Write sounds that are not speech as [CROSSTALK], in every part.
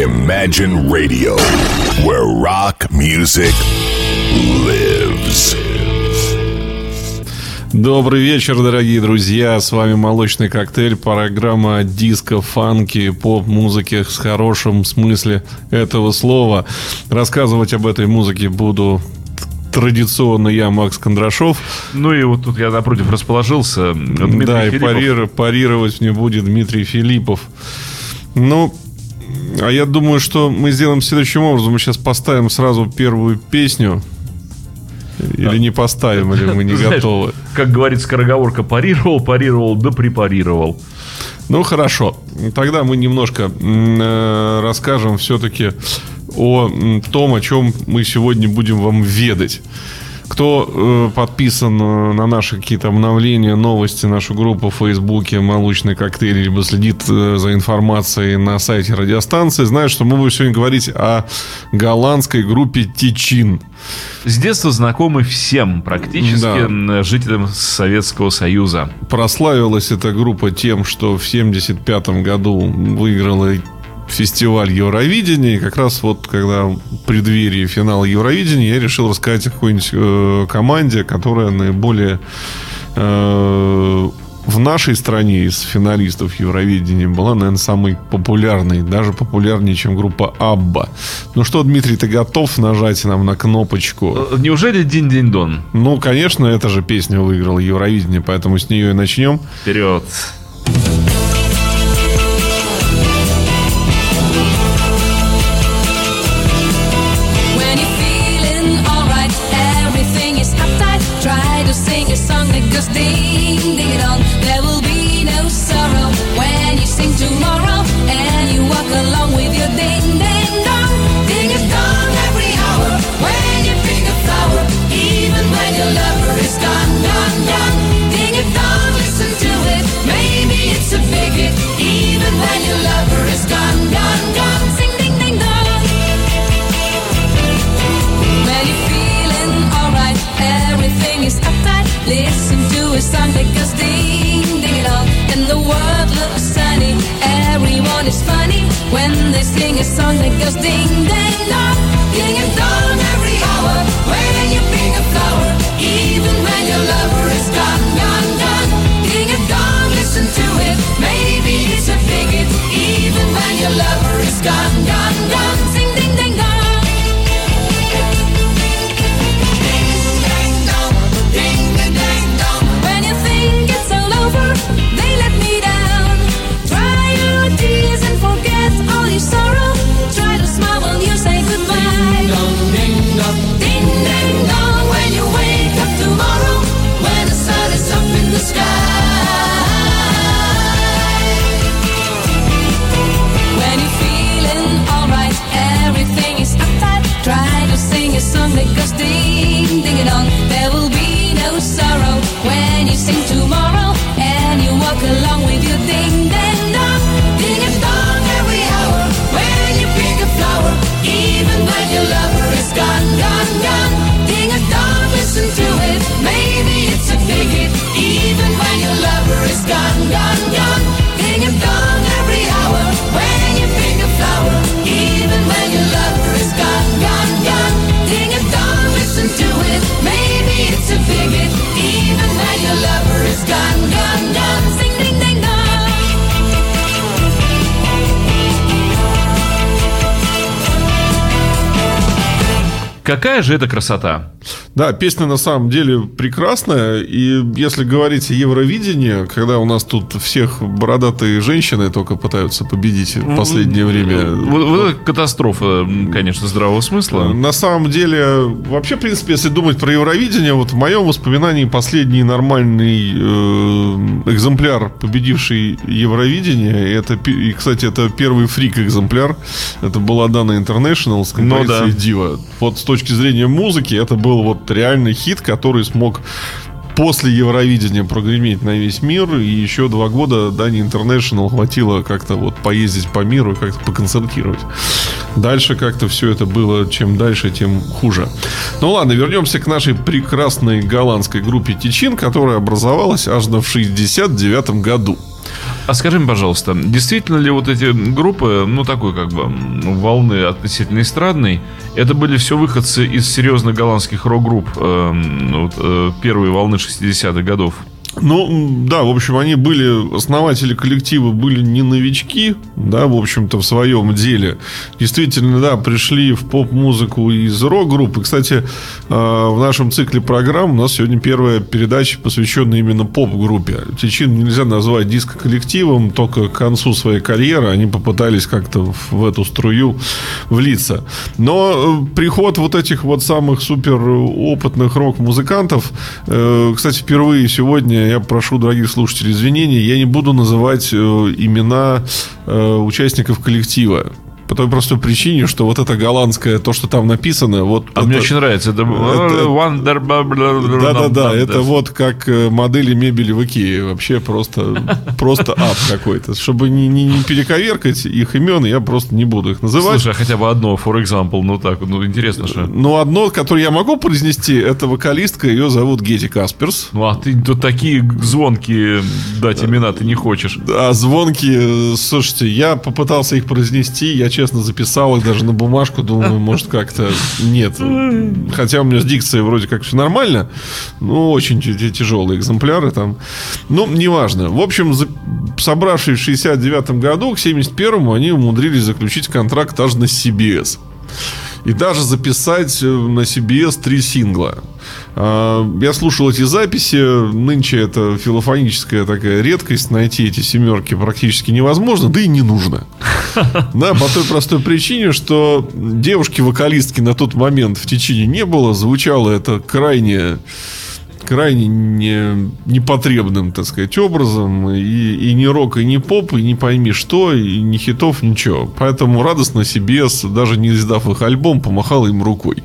Imagine Radio, where rock music lives. Добрый вечер, дорогие друзья. С вами «Молочный коктейль», программа диско, фанки, поп-музыки с хорошим смысле этого слова. Рассказывать об этой музыке буду традиционно я, Макс Кондрашов. Ну и вот тут я напротив расположился. Дмитрий да, Филиппов. и парир, парировать мне будет Дмитрий Филиппов. Ну, а я думаю, что мы сделаем следующим образом. Мы сейчас поставим сразу первую песню. Или не поставим, или мы не [LAUGHS] готовы. Как говорит скороговорка, парировал, парировал, да препарировал. Ну, хорошо. Тогда мы немножко э, расскажем все-таки о том, о чем мы сегодня будем вам ведать. Кто э, подписан э, на наши какие-то обновления, новости, нашу группу в Фейсбуке «Молочный коктейль», либо следит э, за информацией на сайте радиостанции, знает, что мы будем сегодня говорить о голландской группе «Тичин». С детства знакомы всем практически да. жителям Советского Союза. Прославилась эта группа тем, что в 1975 году выиграла фестиваль Евровидения. И как раз вот когда в преддверии финала Евровидения я решил рассказать о какой-нибудь э, команде, которая наиболее э, в нашей стране из финалистов Евровидения была, наверное, самой популярной. Даже популярнее, чем группа Абба. Ну что, Дмитрий, ты готов нажать нам на кнопочку? Э, неужели Дин-Дин-Дон? Ну, конечно, эта же песня выиграла Евровидение, поэтому с нее и начнем. Вперед! just the When they sing a song that goes ding dang dong, ding and dong. Какая же это красота? Да, песня на самом деле прекрасная. И если говорить о Евровидении, когда у нас тут всех бородатые женщины только пытаются победить в последнее время. Вот, вот катастрофа, конечно, здравого смысла. На самом деле, вообще, в принципе, если думать про Евровидение, вот в моем воспоминании последний нормальный э, экземпляр, победивший Евровидение, это, и, кстати, это первый фрик-экземпляр. Это была Дана International с композицией ну, да. Дива. Вот с точки зрения музыки, это был вот реальный хит, который смог после Евровидения прогреметь на весь мир. И еще два года Дани Интернешнл хватило как-то вот поездить по миру как-то поконцертировать. Дальше как-то все это было, чем дальше, тем хуже. Ну ладно, вернемся к нашей прекрасной голландской группе Тичин, которая образовалась аж в 69 году. А скажи мне, пожалуйста, действительно ли вот эти группы, ну, такой как бы волны относительно эстрадной, это были все выходцы из серьезных голландских рок-групп э, вот, э, первой волны 60-х годов? Ну, да, в общем, они были, основатели коллектива были не новички, да, в общем-то, в своем деле. Действительно, да, пришли в поп-музыку из рок-группы. Кстати, э, в нашем цикле программ у нас сегодня первая передача, посвященная именно поп-группе. Тичин нельзя назвать диско-коллективом, только к концу своей карьеры они попытались как-то в эту струю влиться. Но э, приход вот этих вот самых супер опытных рок-музыкантов, э, кстати, впервые сегодня я прошу дорогих слушателей извинения, я не буду называть э, имена э, участников коллектива по той простой причине, что вот это голландское, то, что там написано, вот... А это, мне очень нравится. Это. Да-да-да, это вот как модели мебели в Икее. Вообще просто, просто ад какой-то. Чтобы не, не, не перековеркать их имен, я просто не буду их называть. Слушай, а хотя бы одно, for example, ну так, ну интересно же. Ну, одно, которое я могу произнести, это вокалистка, ее зовут Гетти Касперс. Ну, а ты тут такие звонкие дать имена ты не хочешь. А звонкие, слушайте, я попытался их произнести, я честно записал их даже на бумажку, думаю, может как-то нет. Хотя у меня с дикцией вроде как все нормально, но очень тяжелые экземпляры там. Ну, неважно. В общем, собравшись в 69 году, к 71-му они умудрились заключить контракт аж на CBS и даже записать э, на CBS три сингла. А, я слушал эти записи. Нынче это филофоническая такая редкость. Найти эти семерки практически невозможно, да и не нужно. [LAUGHS] Да, по той простой причине, что девушки-вокалистки на тот момент в течение не было. Звучало это крайне крайне не, непотребным, так сказать, образом. И, и не рок, и не поп, и не пойми что, и не хитов, ничего. Поэтому радостно себе, даже не издав их альбом, помахал им рукой.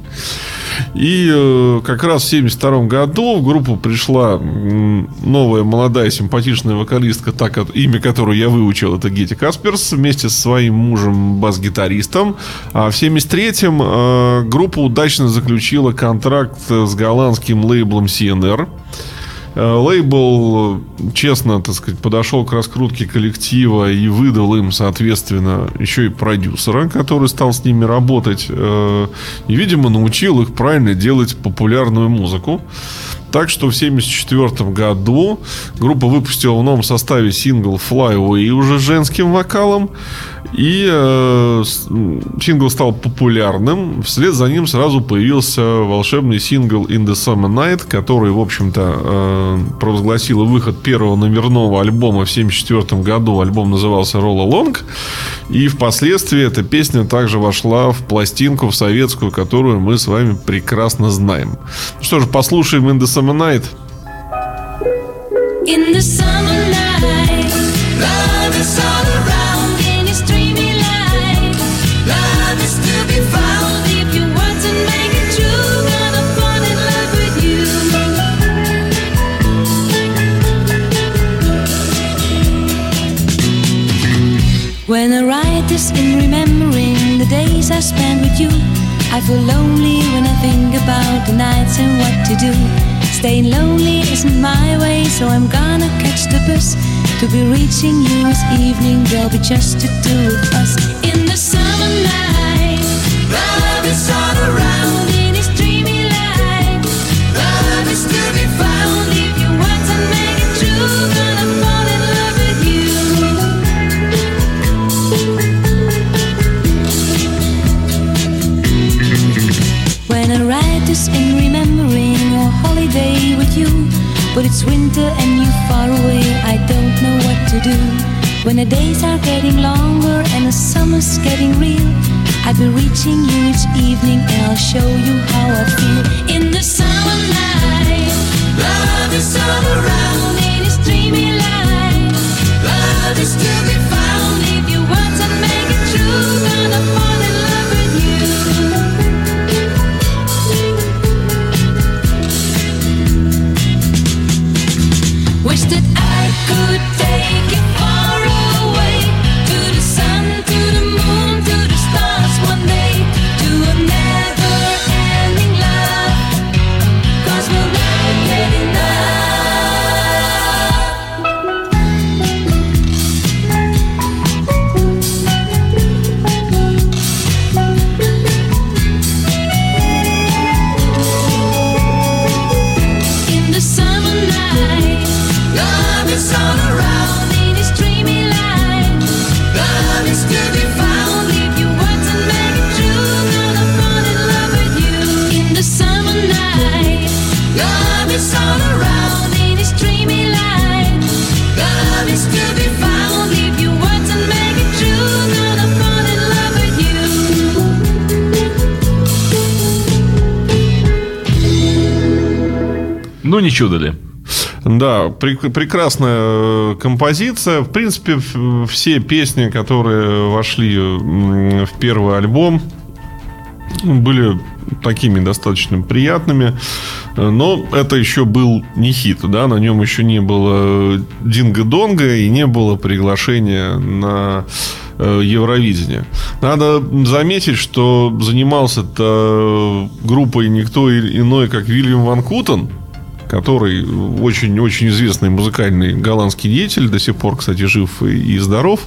И э, как раз в 1972 году в группу пришла новая молодая симпатичная вокалистка, так, имя которой я выучил, это Гетти Касперс, вместе со своим мужем бас-гитаристом. А в 1973-м э, группа удачно заключила контракт с голландским лейблом CNR. Э, лейбл честно, так сказать, подошел к раскрутке коллектива и выдал им, соответственно, еще и продюсера, который стал с ними работать. Э, и, видимо, научил их правильно делать популярную музыку. Так что в 1974 году группа выпустила в новом составе сингл Fly Away уже женским вокалом. И э, сингл стал популярным. Вслед за ним сразу появился волшебный сингл In the Summer Night, который, в общем-то, э, провозгласил выход первого номерного альбома в 1974 году. Альбом назывался Roll Along. И впоследствии эта песня также вошла в пластинку, в советскую, которую мы с вами прекрасно знаем. Что же, послушаем In the Summer Night. In the summer night, love is all around I spent with you, I feel lonely when I think about the nights and what to do. Staying lonely isn't my way, so I'm gonna catch the bus to be reaching you this evening. There'll be just the two of us in the summer night. Love is all but it's winter and you're far away, I don't know what to do. When the days are getting longer and the summer's getting real, I'll be reaching you each evening and I'll show you how I feel. In the summer night, love is all around in its dreamy light. Love is to be Wish that I could take you Ну, не чудо ли? Да, прек- прекрасная э, композиция. В принципе, все песни, которые вошли в первый альбом, были такими достаточно приятными. Э, Но это еще был не хит, да, на нем еще не было Динго-Донга и не было приглашения на э, Евровидение. Надо заметить, что занимался это группой никто иной, как Вильям Ван Кутен, который очень-очень известный музыкальный голландский деятель, до сих пор, кстати, жив и здоров.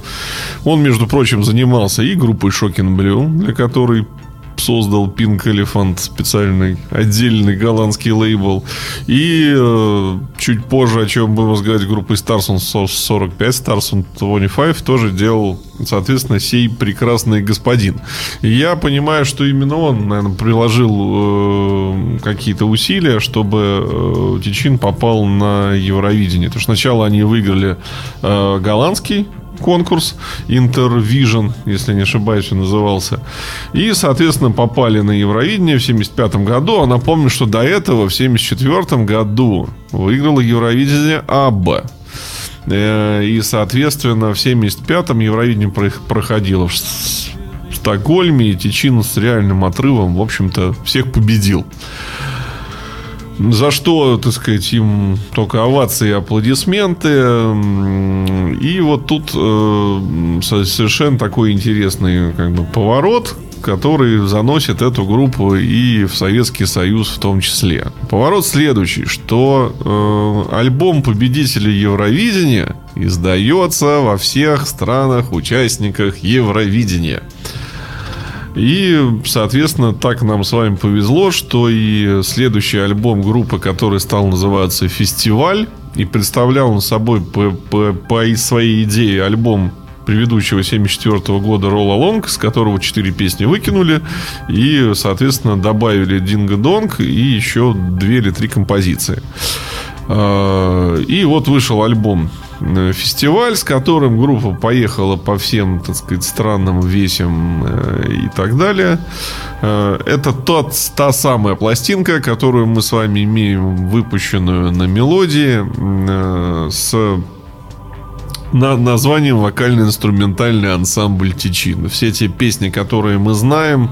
Он, между прочим, занимался и группой Shocking Blue, для которой создал Pink Elephant специальный отдельный голландский лейбл. И э, чуть позже, о чем будем сказать, группой Stars on 45, Stars on 25 тоже делал, соответственно, сей прекрасный господин. И я понимаю, что именно он, наверное, приложил э, какие-то усилия, чтобы э, Тичин попал на Евровидение. Потому что сначала они выиграли э, голландский конкурс Intervision, если не ошибаюсь, он назывался. И, соответственно, попали на Евровидение в 75 году. А напомню, что до этого, в 74 году, выиграла Евровидение Абба. Э, И, соответственно, в 75-м Евровидение про- проходило в Стокгольме, и Тичин с реальным отрывом, в общем-то, всех победил. За что, так сказать, им только овации и аплодисменты. И вот тут э, со- совершенно такой интересный как бы, поворот, который заносит эту группу и в Советский Союз в том числе. Поворот следующий, что э, альбом победителя Евровидения издается во всех странах-участниках Евровидения. И, соответственно, так нам с вами повезло, что и следующий альбом группы, который стал называться «Фестиваль», и представлял он собой по, по- по своей идее альбом предыдущего 74 года Roll Along, с которого 4 песни выкинули, и, соответственно, добавили Динго Донг и еще 2 или 3 композиции. А, И вот вышел альбом «Фестиваль», с которым группа поехала по всем, так сказать, странным весям э, и так далее. Э, Это тот, та самая пластинка, которую мы с вами имеем выпущенную на мелодии э, с на названием вокально-инструментальный ансамбль Тичин. Все те песни, которые мы знаем,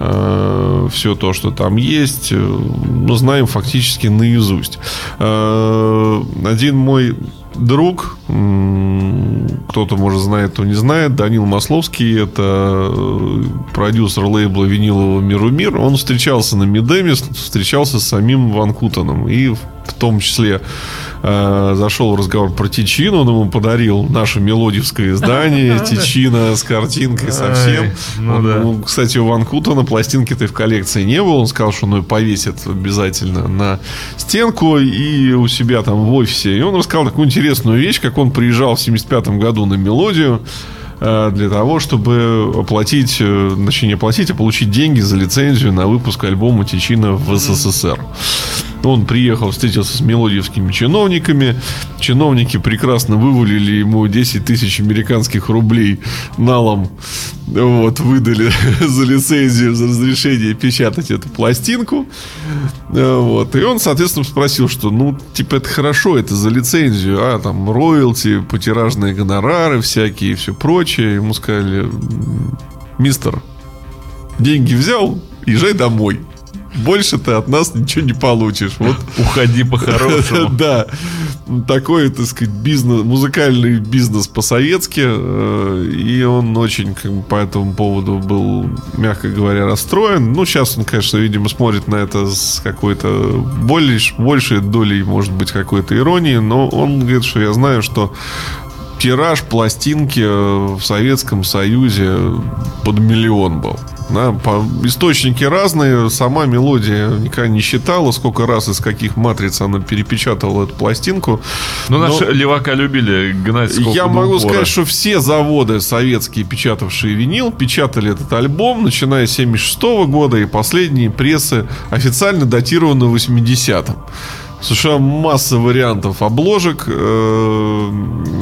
э, все то, что там есть, э, мы знаем фактически наизусть. Э, один мой друг, кто-то, может, знает, кто не знает, Данил Масловский, это э, продюсер лейбла винилового Миру Мир, он встречался на Медеме, встречался с самим Ван Кутаном, и в том числе э, зашел в разговор про Тичин, он ему подарил наше мелодивское издание [LAUGHS] Тичина с картинкой совсем. Ну ну, кстати, у Ван Кутана пластинки-то в коллекции не было. Он сказал, что он ее повесит обязательно на стенку и у себя там в офисе. И он рассказал такую интересную вещь, как он приезжал в 75 году на мелодию э, для того, чтобы оплатить, э, точнее не оплатить, а получить деньги за лицензию на выпуск альбома Тичина в СССР. Он приехал, встретился с мелодиевскими чиновниками. Чиновники прекрасно вывалили ему 10 тысяч американских рублей налом. Вот, выдали [LAUGHS] за лицензию, за разрешение печатать эту пластинку. Э, Вот. И он, соответственно, спросил, что, ну, типа, это хорошо, это за лицензию, а там роялти, потиражные гонорары всякие и все прочее. Ему сказали, мистер, деньги взял, езжай домой. Больше ты от нас ничего не получишь. Вот Уходи по-хорошему. [LAUGHS] да, такой, так сказать, бизнес, музыкальный бизнес по-советски. э, И он очень как бы, по этому поводу был, мягко говоря, расстроен. Ну, сейчас он, конечно, видимо, смотрит на это с какой-то большей долей, может быть, какой-то иронии. Но он говорит, что я знаю, что тираж пластинки э, в Советском Союзе под миллион был. Да, по- источники разные. Сама мелодия никогда не считала, сколько раз из каких матриц она перепечатала эту пластинку. Ну, Но наши левака любили гнать я могу упора. сказать, что все заводы советские, печатавшие винил, печатали этот альбом, начиная с 76 года, и последние прессы официально датированы 80-м. Слушай, масса вариантов обложек. Э,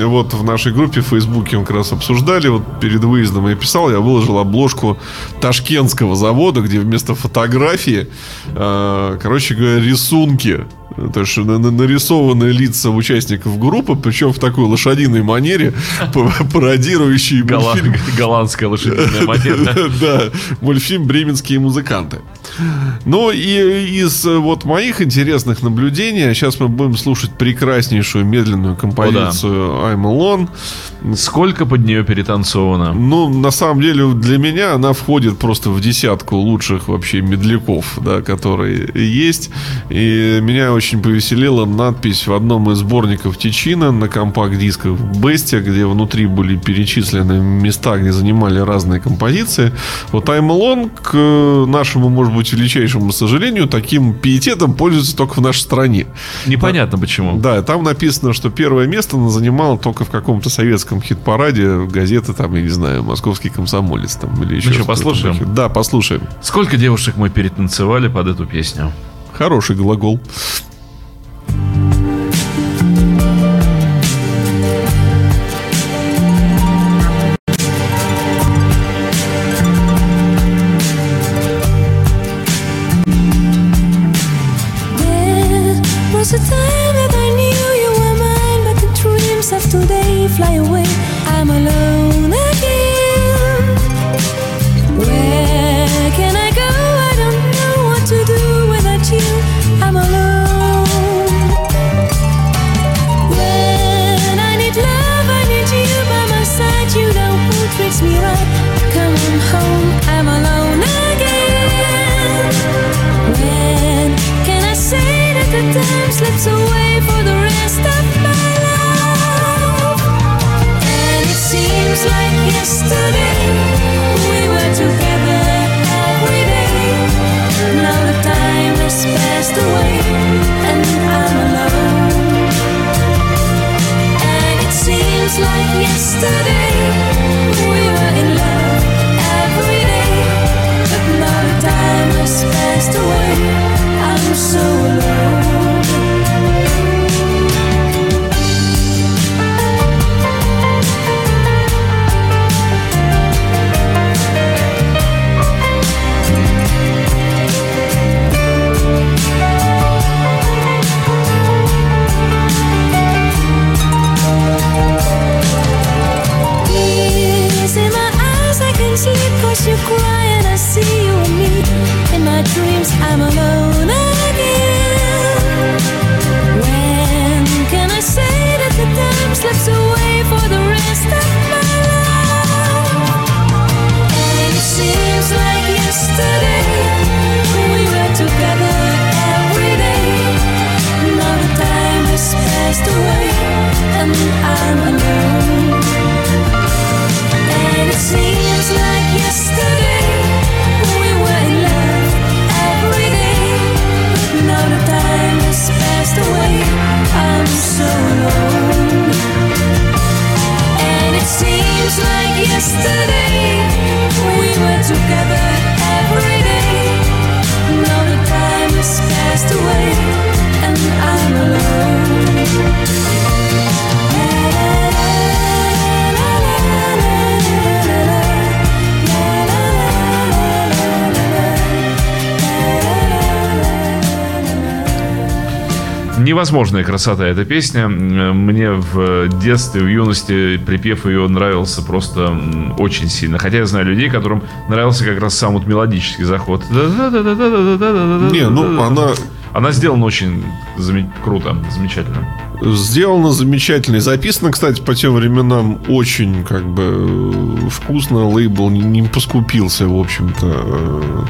вот в нашей группе в Фейсбуке мы как раз обсуждали. Вот перед выездом я писал, я выложил обложку ташкентского завода, где вместо фотографии, э, короче говоря, рисунки то есть нарисованы лица участников группы, причем в такой лошадиной манере, [LAUGHS] пародирующий мультфильм. Голландская лошадиная [LAUGHS] манера. Да, мультфильм «Бременские музыканты». Ну и из вот моих интересных наблюдений, а сейчас мы будем слушать прекраснейшую медленную композицию I'm Alone. Сколько под нее перетанцовано? Ну, на самом деле, для меня она входит просто в десятку лучших вообще медляков, да, которые есть. И меня очень повеселила надпись в одном из сборников Тичина на компакт-дисках Бестия, где внутри были перечислены места, где занимали разные композиции. Вот I'm Alone, к нашему, может быть, величайшему сожалению, таким пиететом пользуется только в нашей стране. Непонятно да, почему. Да, там написано, что первое место она занимала только в каком-то советском хит-параде газеты, там, я не знаю, «Московский комсомолец» там, или еще ну что, послушаем? Да, послушаем. Сколько девушек мы перетанцевали под эту песню? Хороший глагол. was a I'm a невозможная красота эта песня. Мне в детстве, в юности припев ее нравился просто очень сильно. Хотя я знаю людей, которым нравился как раз сам вот мелодический заход. Не, ну она... Она сделана очень зам... круто, замечательно. Сделано замечательно. И записано, кстати, по тем временам очень как бы вкусно. Лейбл не, поскупился, в общем-то, э,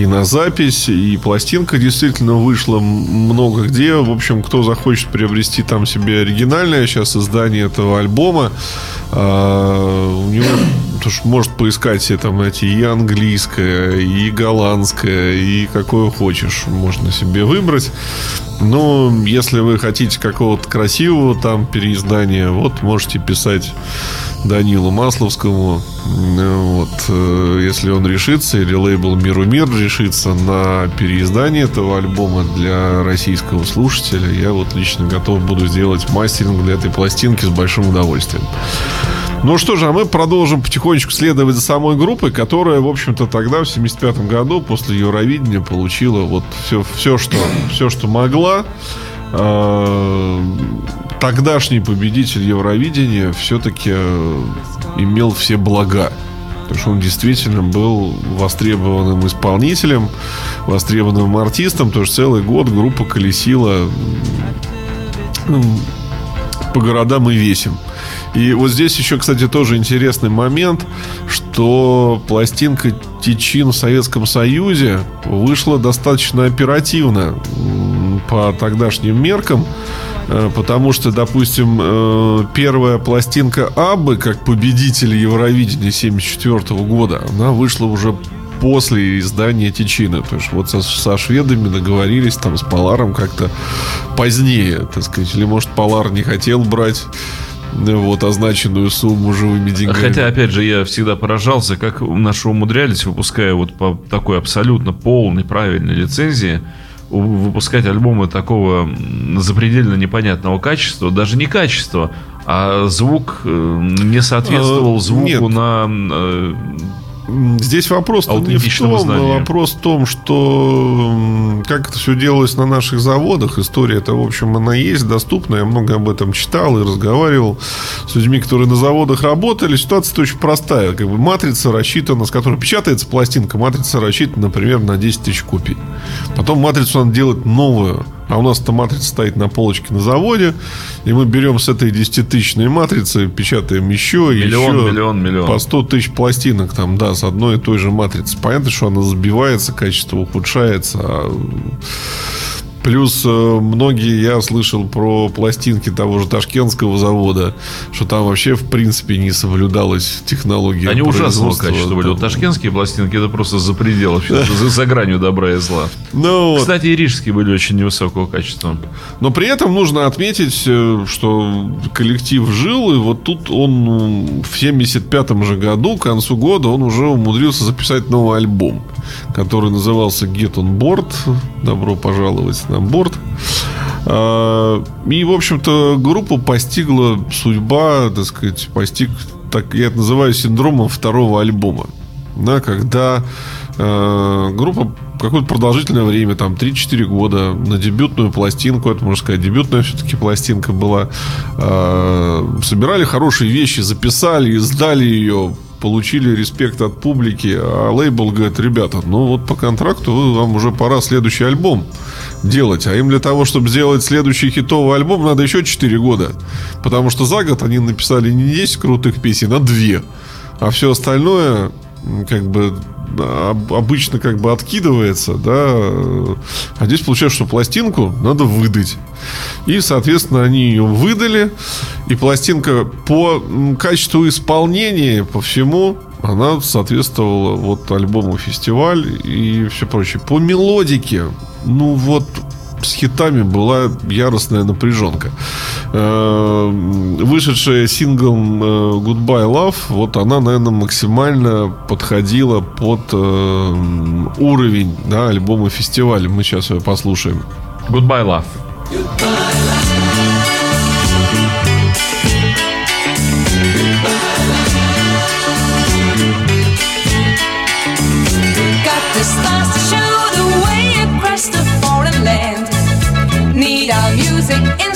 и на запись, и пластинка действительно вышла много где. В общем, кто захочет приобрести там себе оригинальное сейчас издание этого альбома, а, у него тоже может поискать себе там эти и английское, и голландское, и какое хочешь можно себе выбрать. Но если вы хотите какого-то красивого там переиздания, вот можете писать Данилу Масловскому Вот, э, если он решится, или лейбл Миру Мир решится на переиздание этого альбома для российского слушателя, я вот лично готов буду сделать мастеринг для этой пластинки с большим удовольствием. Ну что же, а мы продолжим потихонечку следовать за самой группой, которая, в общем-то, тогда, в 75 году, после Евровидения, получила вот все, все, что, все, что могла. А, тогдашний победитель Евровидения все-таки э, имел все блага. Потому что он действительно был востребованным исполнителем, востребованным артистом. Потому что целый год группа колесила ну, по городам и весим. И вот здесь еще, кстати, тоже интересный момент, что пластинка Тичин в Советском Союзе вышла достаточно оперативно по тогдашним меркам. Э, потому что, допустим, э, первая пластинка Абы, как победитель Евровидения 74 года, она вышла уже после издания Тичины. То есть вот со, со шведами договорились там с Поларом как-то позднее, так сказать. Или, может, Полар не хотел брать вот означенную сумму живыми деньгами. Хотя, опять же, я всегда поражался, как наши умудрялись, выпуская вот по такой абсолютно полной правильной лицензии, выпускать альбомы такого запредельно непонятного качества, даже не качества, а звук э, не соответствовал э, звуку Нет. на э, Здесь вопрос не в том, знания. вопрос в том, что как это все делалось на наших заводах. История это, в общем, она есть, доступна. Я много об этом читал и разговаривал с людьми, которые на заводах работали. Ситуация очень простая. Как бы матрица рассчитана, с которой печатается пластинка, матрица рассчитана, например, на 10 тысяч копий. Потом матрицу надо делать новую а у нас эта матрица стоит на полочке на заводе. И мы берем с этой 10-тысячной матрицы, печатаем еще, миллион, еще миллион, миллион. по 100 тысяч пластинок там, да, с одной и той же матрицы. Понятно, что она забивается, качество ухудшается. А Плюс э, многие, я слышал про пластинки того же ташкентского завода, что там вообще в принципе не соблюдалась технология Они ужасного качества были. Вот ташкентские пластинки это просто за предел, вообще, за, за гранью добра и зла. Ну, Кстати, и рижские были очень невысокого качества. Но при этом нужно отметить, э, что коллектив жил, и вот тут он ну, в 75 же году, к концу года, он уже умудрился записать новый альбом, который назывался Get on Board. Добро пожаловать на борт. А, и, в общем-то, группу постигла судьба, так сказать, постиг, так я это называю синдромом второго альбома. Да, когда э, группа какое-то продолжительное время, там 3-4 года, на дебютную пластинку, это можно сказать, дебютная все-таки пластинка была, э, собирали хорошие вещи, записали, издали ее, получили респект от публики, а лейбл говорит, ребята, ну вот по контракту вам уже пора следующий альбом делать. А им для того, чтобы сделать следующий хитовый альбом, надо еще 4 года. Потому что за год они написали не 10 крутых песен, а 2. А все остальное как бы обычно как бы откидывается, да, а здесь получается, что пластинку надо выдать. И, соответственно, они ее выдали, и пластинка по качеству исполнения, по всему, она соответствовала вот альбому «Фестиваль» и все прочее. По мелодике, ну вот с хитами была яростная напряженка. Э, вышедшая сингл э, Goodbye Love, вот она, наверное, максимально подходила под э, уровень да, альбома фестиваля. Мы сейчас ее послушаем. Goodbye Love. Goodbye, love. sing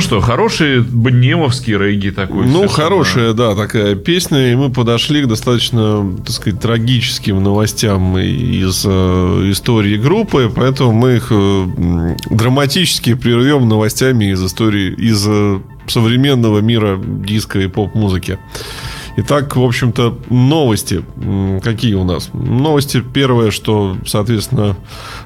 Ну что, хороший бнемовский регги такой. Ну, хорошая, да, такая песня, и мы подошли к достаточно, так сказать, трагическим новостям из э, истории группы, поэтому мы их э, драматически прервем новостями из истории, из э, современного мира диска и поп-музыки. Итак, в общем-то, новости. Какие у нас? Новости первое, что, соответственно,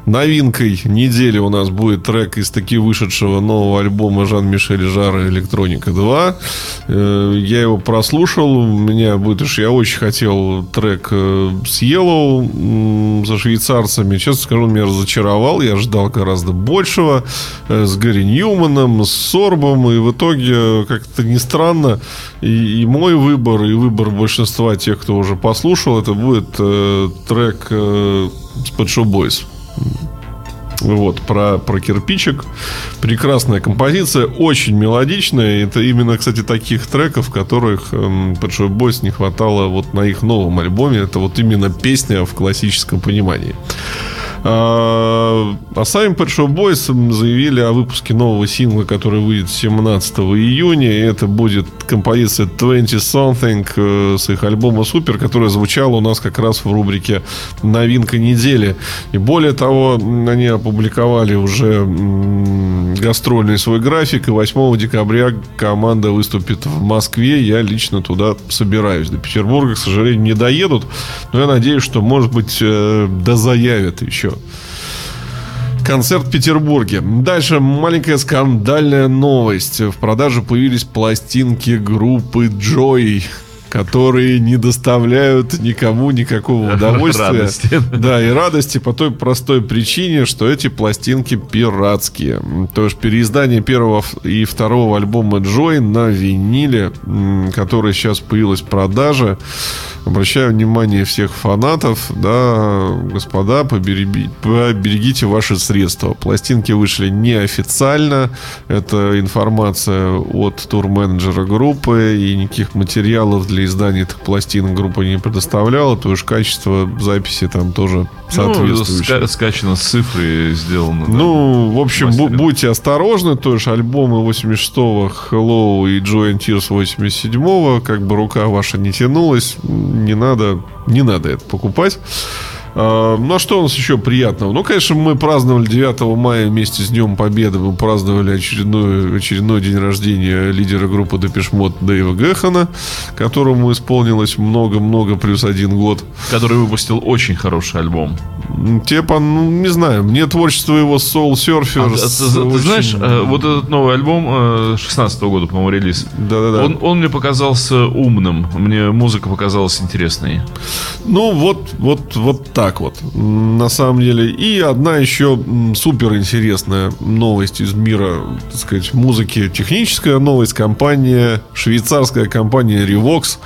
новинкой недели у нас будет трек из таки вышедшего нового альбома Жан-Мишель Жара «Электроника 2». Э, Я его прослушал. У меня будет уж я очень хотел трек э, с Yellow за швейцарцами. Честно скажу, он меня разочаровал. Я ждал гораздо большего. Э, С Гарри Ньюманом, с Сорбом. И в итоге, как-то не странно, и, и мой выбор, и выбор большинства тех, кто уже послушал, это будет э, трек э, с Pet Shop Boys. Вот, про, про кирпичик. Прекрасная композиция, очень мелодичная. Это именно, кстати, таких треков, которых эм, Pet не хватало вот на их новом альбоме. Это вот именно песня в классическом понимании. А, а сами Pet Boys заявили о выпуске нового сингла, который выйдет 17 июня. И это будет композиция 20 Something э, с их альбома Супер, которая звучала у нас как раз в рубрике Новинка недели. И более того, они опубликовали уже гастрольный свой график. И 8 декабря команда выступит в Москве. Я лично туда собираюсь. До Петербурга, к сожалению, не доедут. Но я надеюсь, что, может быть, э, дозаявят еще. Концерт в Петербурге. Дальше маленькая скандальная новость. В продаже появились пластинки группы Joy которые не доставляют никому никакого [LAUGHS] удовольствия. Радости. Да, и радости по той простой причине, что эти пластинки пиратские. То есть переиздание первого и второго альбома Joy на виниле, который сейчас появилась в продаже. Обращаю внимание всех фанатов, да, господа, побереги- поберегите ваши средства. Пластинки вышли неофициально. Это информация от турменеджера группы, и никаких материалов для издания этих пластинок группа не предоставляла. То есть качество записи там тоже Ну, соответствующее. ска- скачано с цифры сделано. да. Ну, в общем, бу- будьте осторожны. То есть альбомы 86-го Hello и Joy and Tears 87-го, как бы рука ваша не тянулась, не надо, не надо это покупать. А, Ну, а что у нас еще приятного? Ну, конечно, мы праздновали 9 мая вместе с Днем Победы. Мы праздновали очередной, очередной день рождения лидера группы Депешмот Дэйва Гэхана, которому исполнилось много-много плюс один год. Который выпустил очень хороший альбом. Типа, ну, не знаю, мне творчество его Soul А, Surfers... ты, ты очень- знаешь, э, вот этот новый альбом 16 года, по-моему, релиз. Да-да-да. Он, он мне показался умным. Мне музыка показалась интересной. Ну, вот, вот, вот так вот. На самом деле. И одна еще супер интересная новость из мира, так сказать, музыки. Техническая новость. Компания, швейцарская компания Revox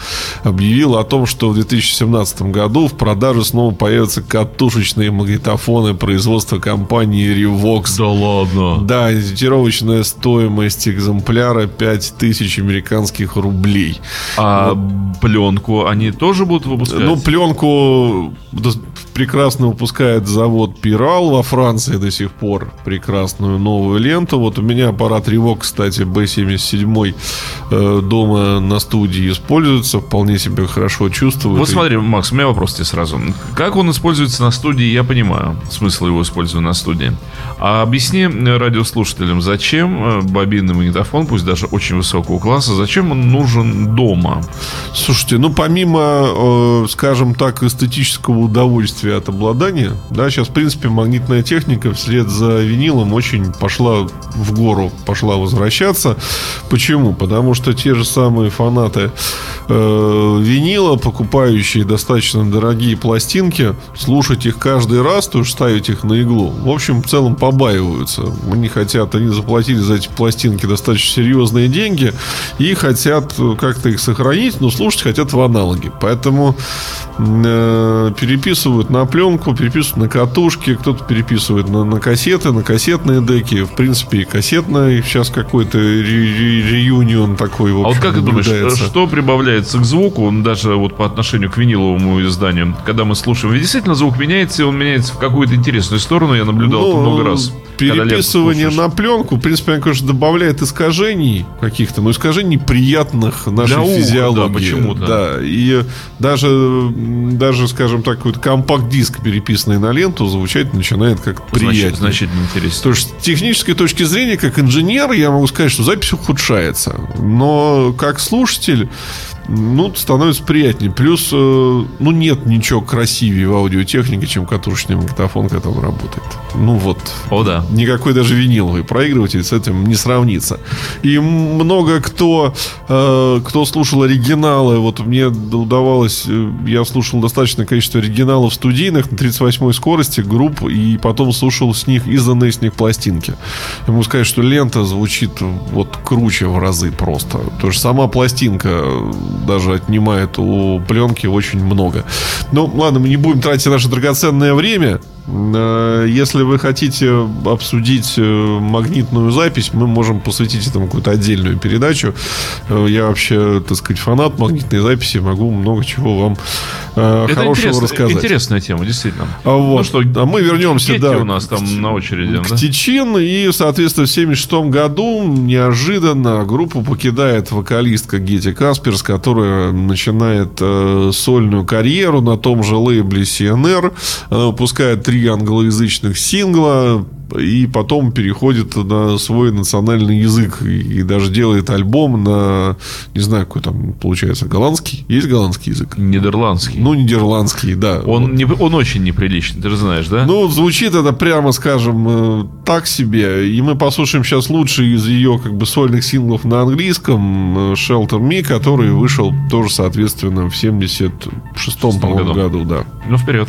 объявила о том, что в 2017 году в продаже снова появятся катушечные магнитофоны производства компании Revox. Да ладно. Да, ориентировочная стоимость экземпляра 5000 американских рублей. А пленку они тоже будут выпускать? Ну, пленку прекрасно выпускает завод Пирал во Франции до сих пор. Прекрасную новую ленту. Вот у меня аппарат Revox, кстати, B77 э, дома на студии используется. Вполне себя хорошо чувствует. Вот смотри, Макс, у меня вопрос тебе сразу. Как он используется на студии, я понимаю. Смысл его использования на студии. А объясни э, радиослушателям, зачем э, бобинный магнитофон, пусть даже очень высокого класса, зачем он нужен дома? Слушайте, ну помимо, э, скажем так, эстетического удовольствия от обладания, да, сейчас, в принципе, магнитная техника вслед за винилом очень пошла в гору, пошла возвращаться. Почему? Потому что те же самые фанаты э, винила, покупающие достаточно дорогие пластинки, слушать их каждый раз, то есть ставить их на иглу, в общем, в целом побаиваются. Они хотят, они заплатили за эти пластинки достаточно серьезные деньги и хотят э, как-то их сохранить, но слушать хотят в аналоге. Поэтому э, переписывают на пленку, переписывают на катушки, кто-то переписывает на, на кассеты, на кассетные деки. В принципе, и кассетный сейчас какой-то ре- ре- реюнион такой, в А вот общем, как ты думаешь, что прибавляется к звуку, даже вот по отношению к виниловому изданию, когда мы слушаем? Ведь действительно звук меняется, и он меняется в какую-то интересную сторону, я наблюдал это Ну, много раз. Переписывание на пленку, в принципе, она, конечно, добавляет искажений каких-то, но искажений приятных нашей Для уха, физиологии. да, почему-то. Да, и даже, даже, скажем так, вот компакт-диск, переписанный на ленту, звучать начинает как приятнее. Значит, интереснее. То есть с технической точки зрения, как инженер, я могу сказать, что запись ухудшается. Но как слушатель, ну, становится приятнее. Плюс, э, ну, нет ничего красивее в аудиотехнике, чем катушечный магнитофон, он работает. Ну, вот. О, да. Никакой даже виниловый проигрыватель с этим не сравнится. И много кто, э, кто слушал оригиналы, вот мне удавалось, э, я слушал достаточное количество оригиналов студийных на 38-й скорости групп, и потом слушал с них изданные с них пластинки. Я могу сказать, что лента звучит вот круче в разы просто. Потому что сама пластинка даже отнимает у пленки очень много. Ну, ладно, мы не будем тратить наше драгоценное время. Если вы хотите обсудить э, магнитную запись, мы можем посвятить этому какую-то отдельную передачу. Э, Я вообще, так сказать, фанат магнитной записи, могу много чего вам э, Это хорошего рассказать. интересная тема, действительно. А вот, Ну что, а мы вернемся, да, у нас там на очереди, к да? Тичин, и, соответственно, в 76 году неожиданно группу покидает вокалистка Гетти Касперс, которая начинает э, сольную карьеру на том же лейбле CNR, Она выпускает три англоязычных сингла, и потом переходит на свой национальный язык и, даже делает альбом на, не знаю, какой там получается, голландский? Есть голландский язык? Нидерландский. Ну, нидерландский, да. он, не, он очень неприличный, ты же знаешь, да? Ну, звучит это прямо, скажем, э, так себе. И мы послушаем сейчас лучший из ее как бы сольных синглов на английском э, Shelter Me, который вышел тоже, соответственно, в 76-м, по-моему, году. году, да. Ну, вперед.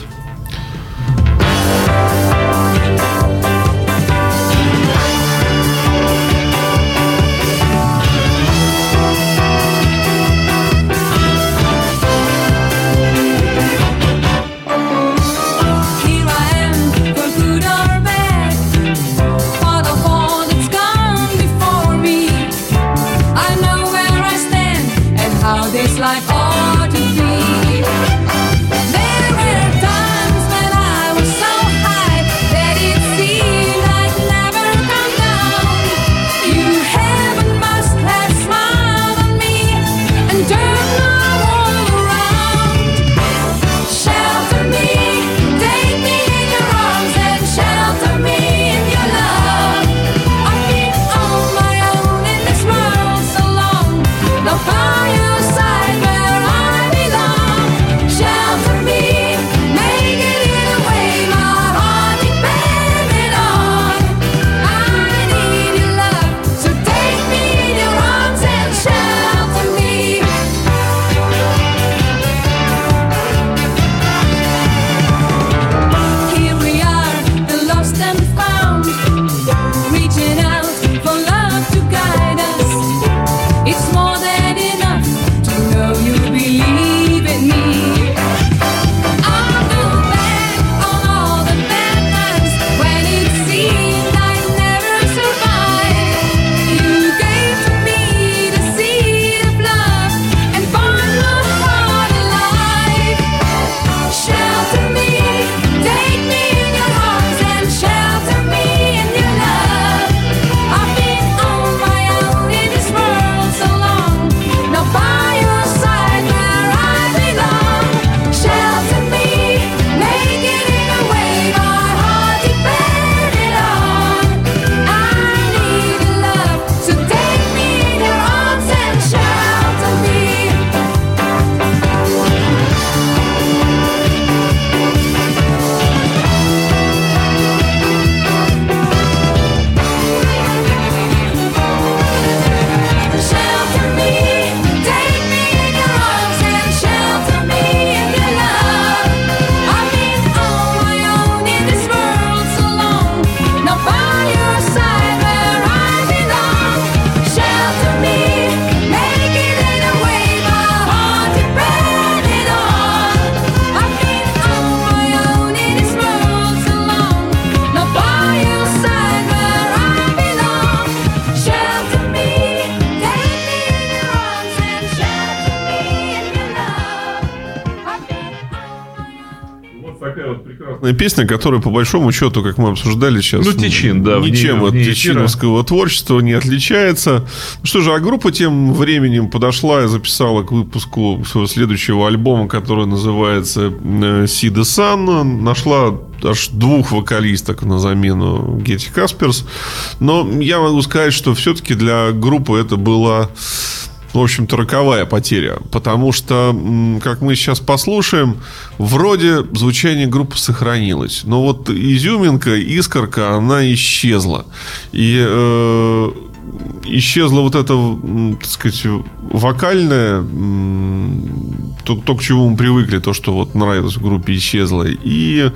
Прекрасная песня, которая, по большому счету, как мы обсуждали сейчас... Ну, Тичин, да, Ничем от тичиновского творчества не отличается. Ну Что же, а группа тем временем подошла и записала к выпуску своего следующего альбома, который называется э, «See the Sun». Нашла аж двух вокалисток на замену Гетти Касперс. Но я могу сказать, что все-таки для группы это была в общем-то, роковая потеря. Потому что, как мы сейчас послушаем, вроде звучание группы сохранилось. Но вот изюминка, искорка, она исчезла. И э, исчезла вот эта, так сказать, вокальная, то, то, к чему мы привыкли, то, что вот нравилось в группе, исчезло. И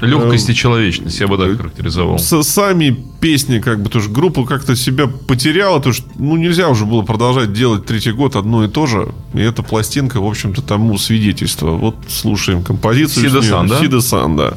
Легкость и человечность, я бы так характеризовал. с- сами песни, как бы, тоже группа как-то себя потеряла, то что, ну, нельзя уже было продолжать делать третий год одно и то же. И эта пластинка, в общем-то, тому свидетельство. Вот слушаем композицию. See the с неё. Sun, да? Sun, да.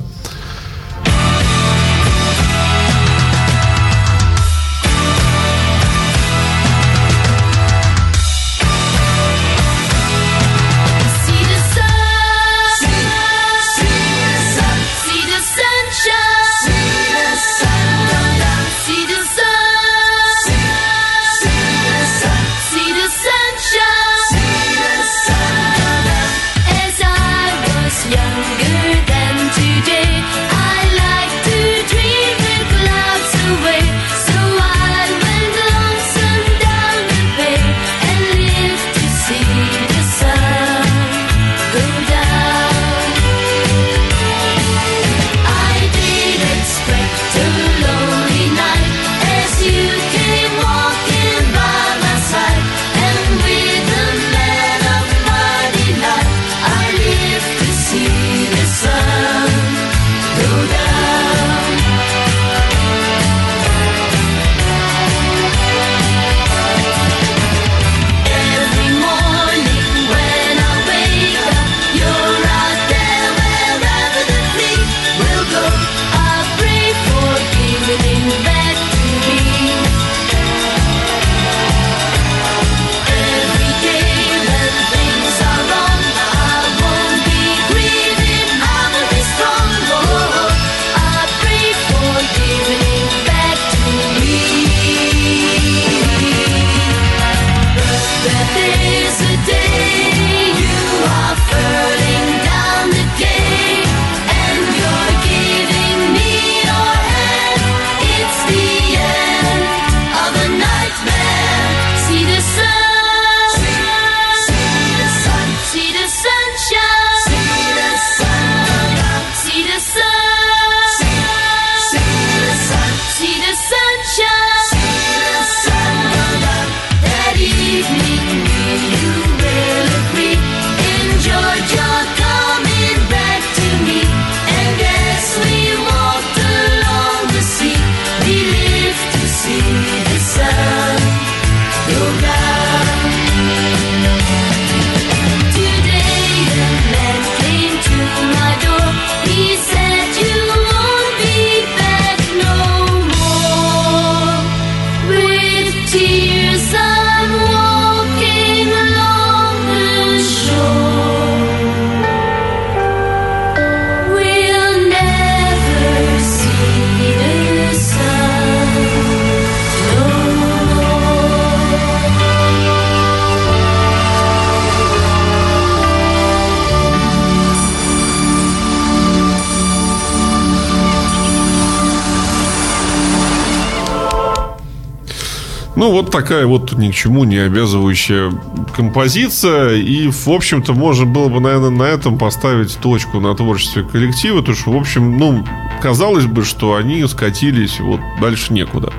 Ну, вот такая вот ни к чему не обязывающая композиция. И, в общем-то, можно было бы, наверное, на этом поставить точку на творчестве коллектива. Потому что, в общем, ну, казалось бы, что они скатились вот дальше некуда.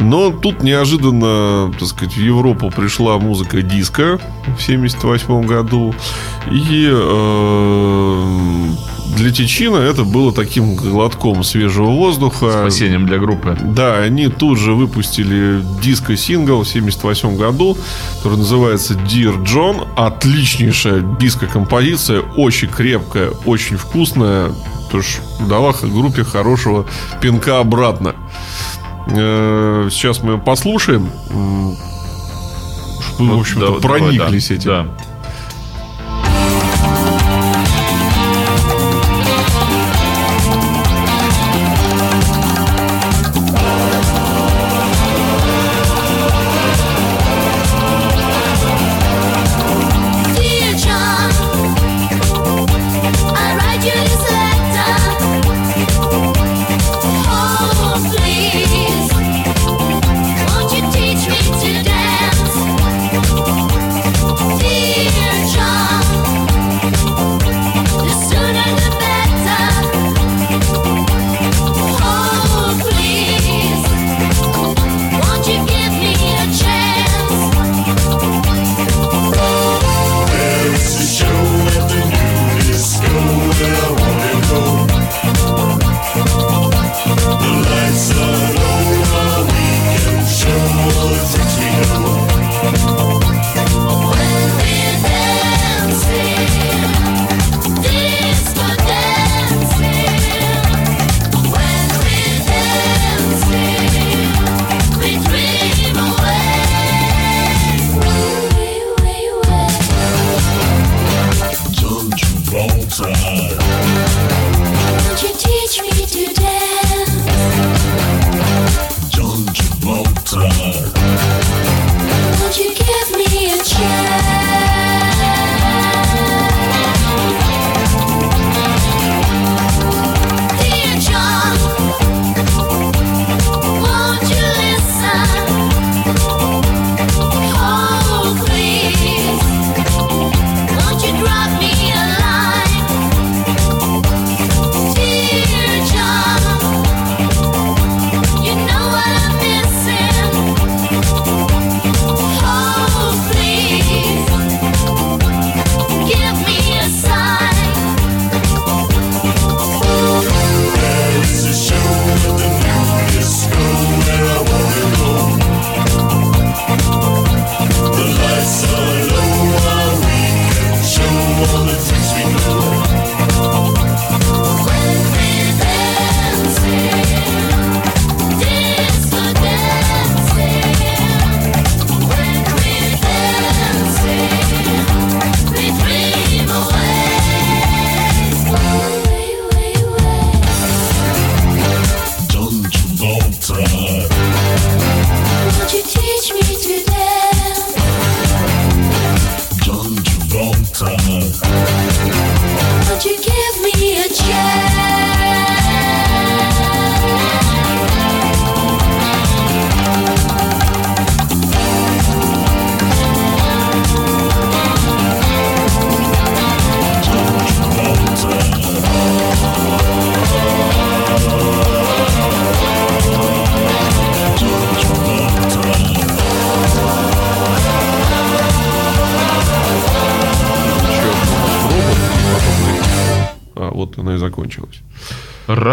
Но тут неожиданно, так сказать, в Европу пришла музыка диска в 78 году. И э, для Тичина это было таким глотком свежего воздуха. Спасением для группы. Да, они тут же выпустили диско-сингл в 78 году, который называется Dear John. Отличнейшая диско-композиция, очень крепкая, очень вкусная. Тоже дала группе хорошего пинка обратно. Э, Сейчас мы послушаем. Чтобы вы, в общем-то, Ну, Да, давай, прониклись да, этим. Да.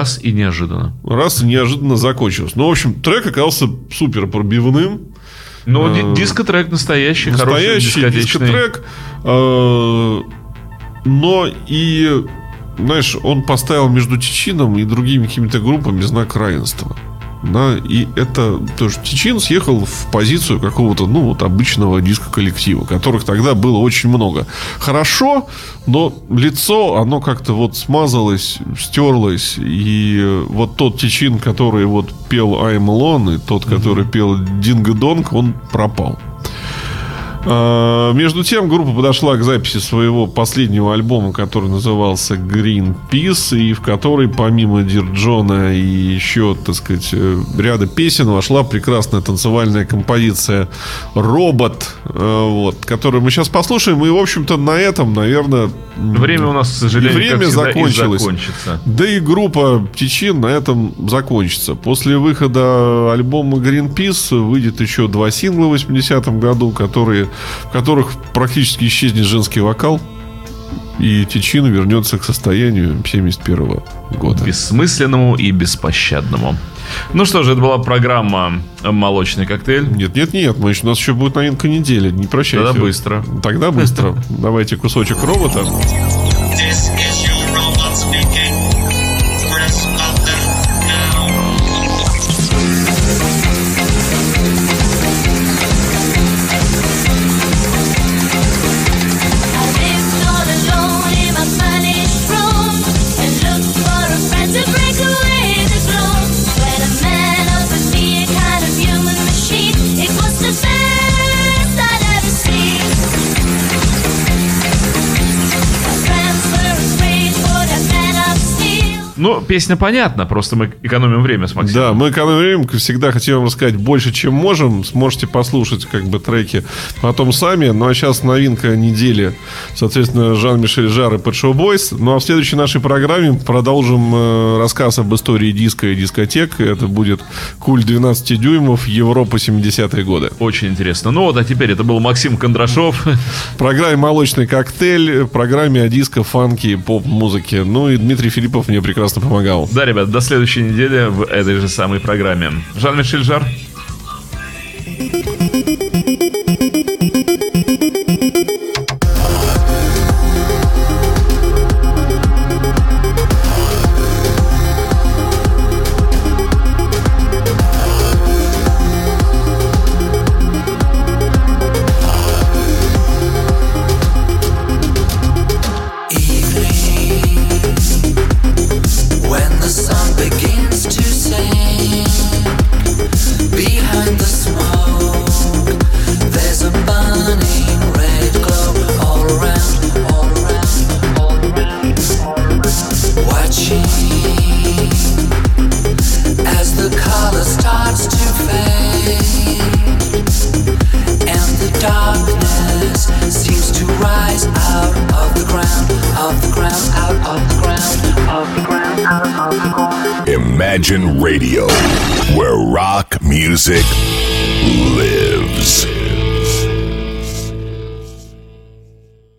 Раз и неожиданно. Раз и неожиданно закончилась. Ну, в общем, трек оказался супер пробивным. Но Э, ди- диско-трек настоящий, хороший, Настоящий дискотечный. дискотрек. э, Но и, знаешь, он поставил между Чечином и другими какими-то группами знак равенства. Да, и это тоже Чечин съехал в позицию какого-то, ну, вот обычного диско-коллектива, которых тогда было очень много. Хорошо, но лицо, оно как-то вот смазалось, стерлось, и вот тот Чечин, который вот пел I'm Alone, и тот, который пел Динго Донг, он пропал. А, Между тем, группа подошла к записи своего последнего альбома, который назывался Greenpeace, и в который, помимо Дир Джона и еще, так сказать, э, ряда песен, вошла прекрасная танцевальная композиция «Робот», э, вот, которую мы сейчас послушаем. И, в общем-то, на этом, наверное... Время у нас, к сожалению, Время всегда, и закончилось. закончится. да и группа Птичин на этом закончится. После выхода альбома Greenpeace выйдет еще два сингла в 80-м году, которые, в которых практически исчезнет женский вокал. И Тичин вернется к состоянию 71 года. Бессмысленному и беспощадному. Ну что же, это была программа «Молочный коктейль». Нет, нет, нет, мы еще, у нас еще будет новинка недели. Не прощайте. Тогда быстро. Тогда быстро. Давайте кусочек робота. This Ну, песня понятна, просто мы экономим время с Максимом. Да, мы экономим время, как всегда хотим вам рассказать больше, чем можем. Сможете послушать как бы треки потом сами. Ну а сейчас новинка недели. Соответственно, Жан-Мишель Жар и Pet Shop Boys. Ну а в следующей нашей программе продолжим э, рассказ об истории диска и дискотек. Это будет Куль 12 дюймов, Европа 70-е годы. Очень интересно. Ну вот, а теперь это был Максим Кондрашов. В программе «Молочный коктейль», в программе о диско, фанке и поп-музыке. Ну и Дмитрий Филиппов мне прекрасно помогал. Да, ребят, до следующей недели в этой же самой программе. Жан-Мишель Жар.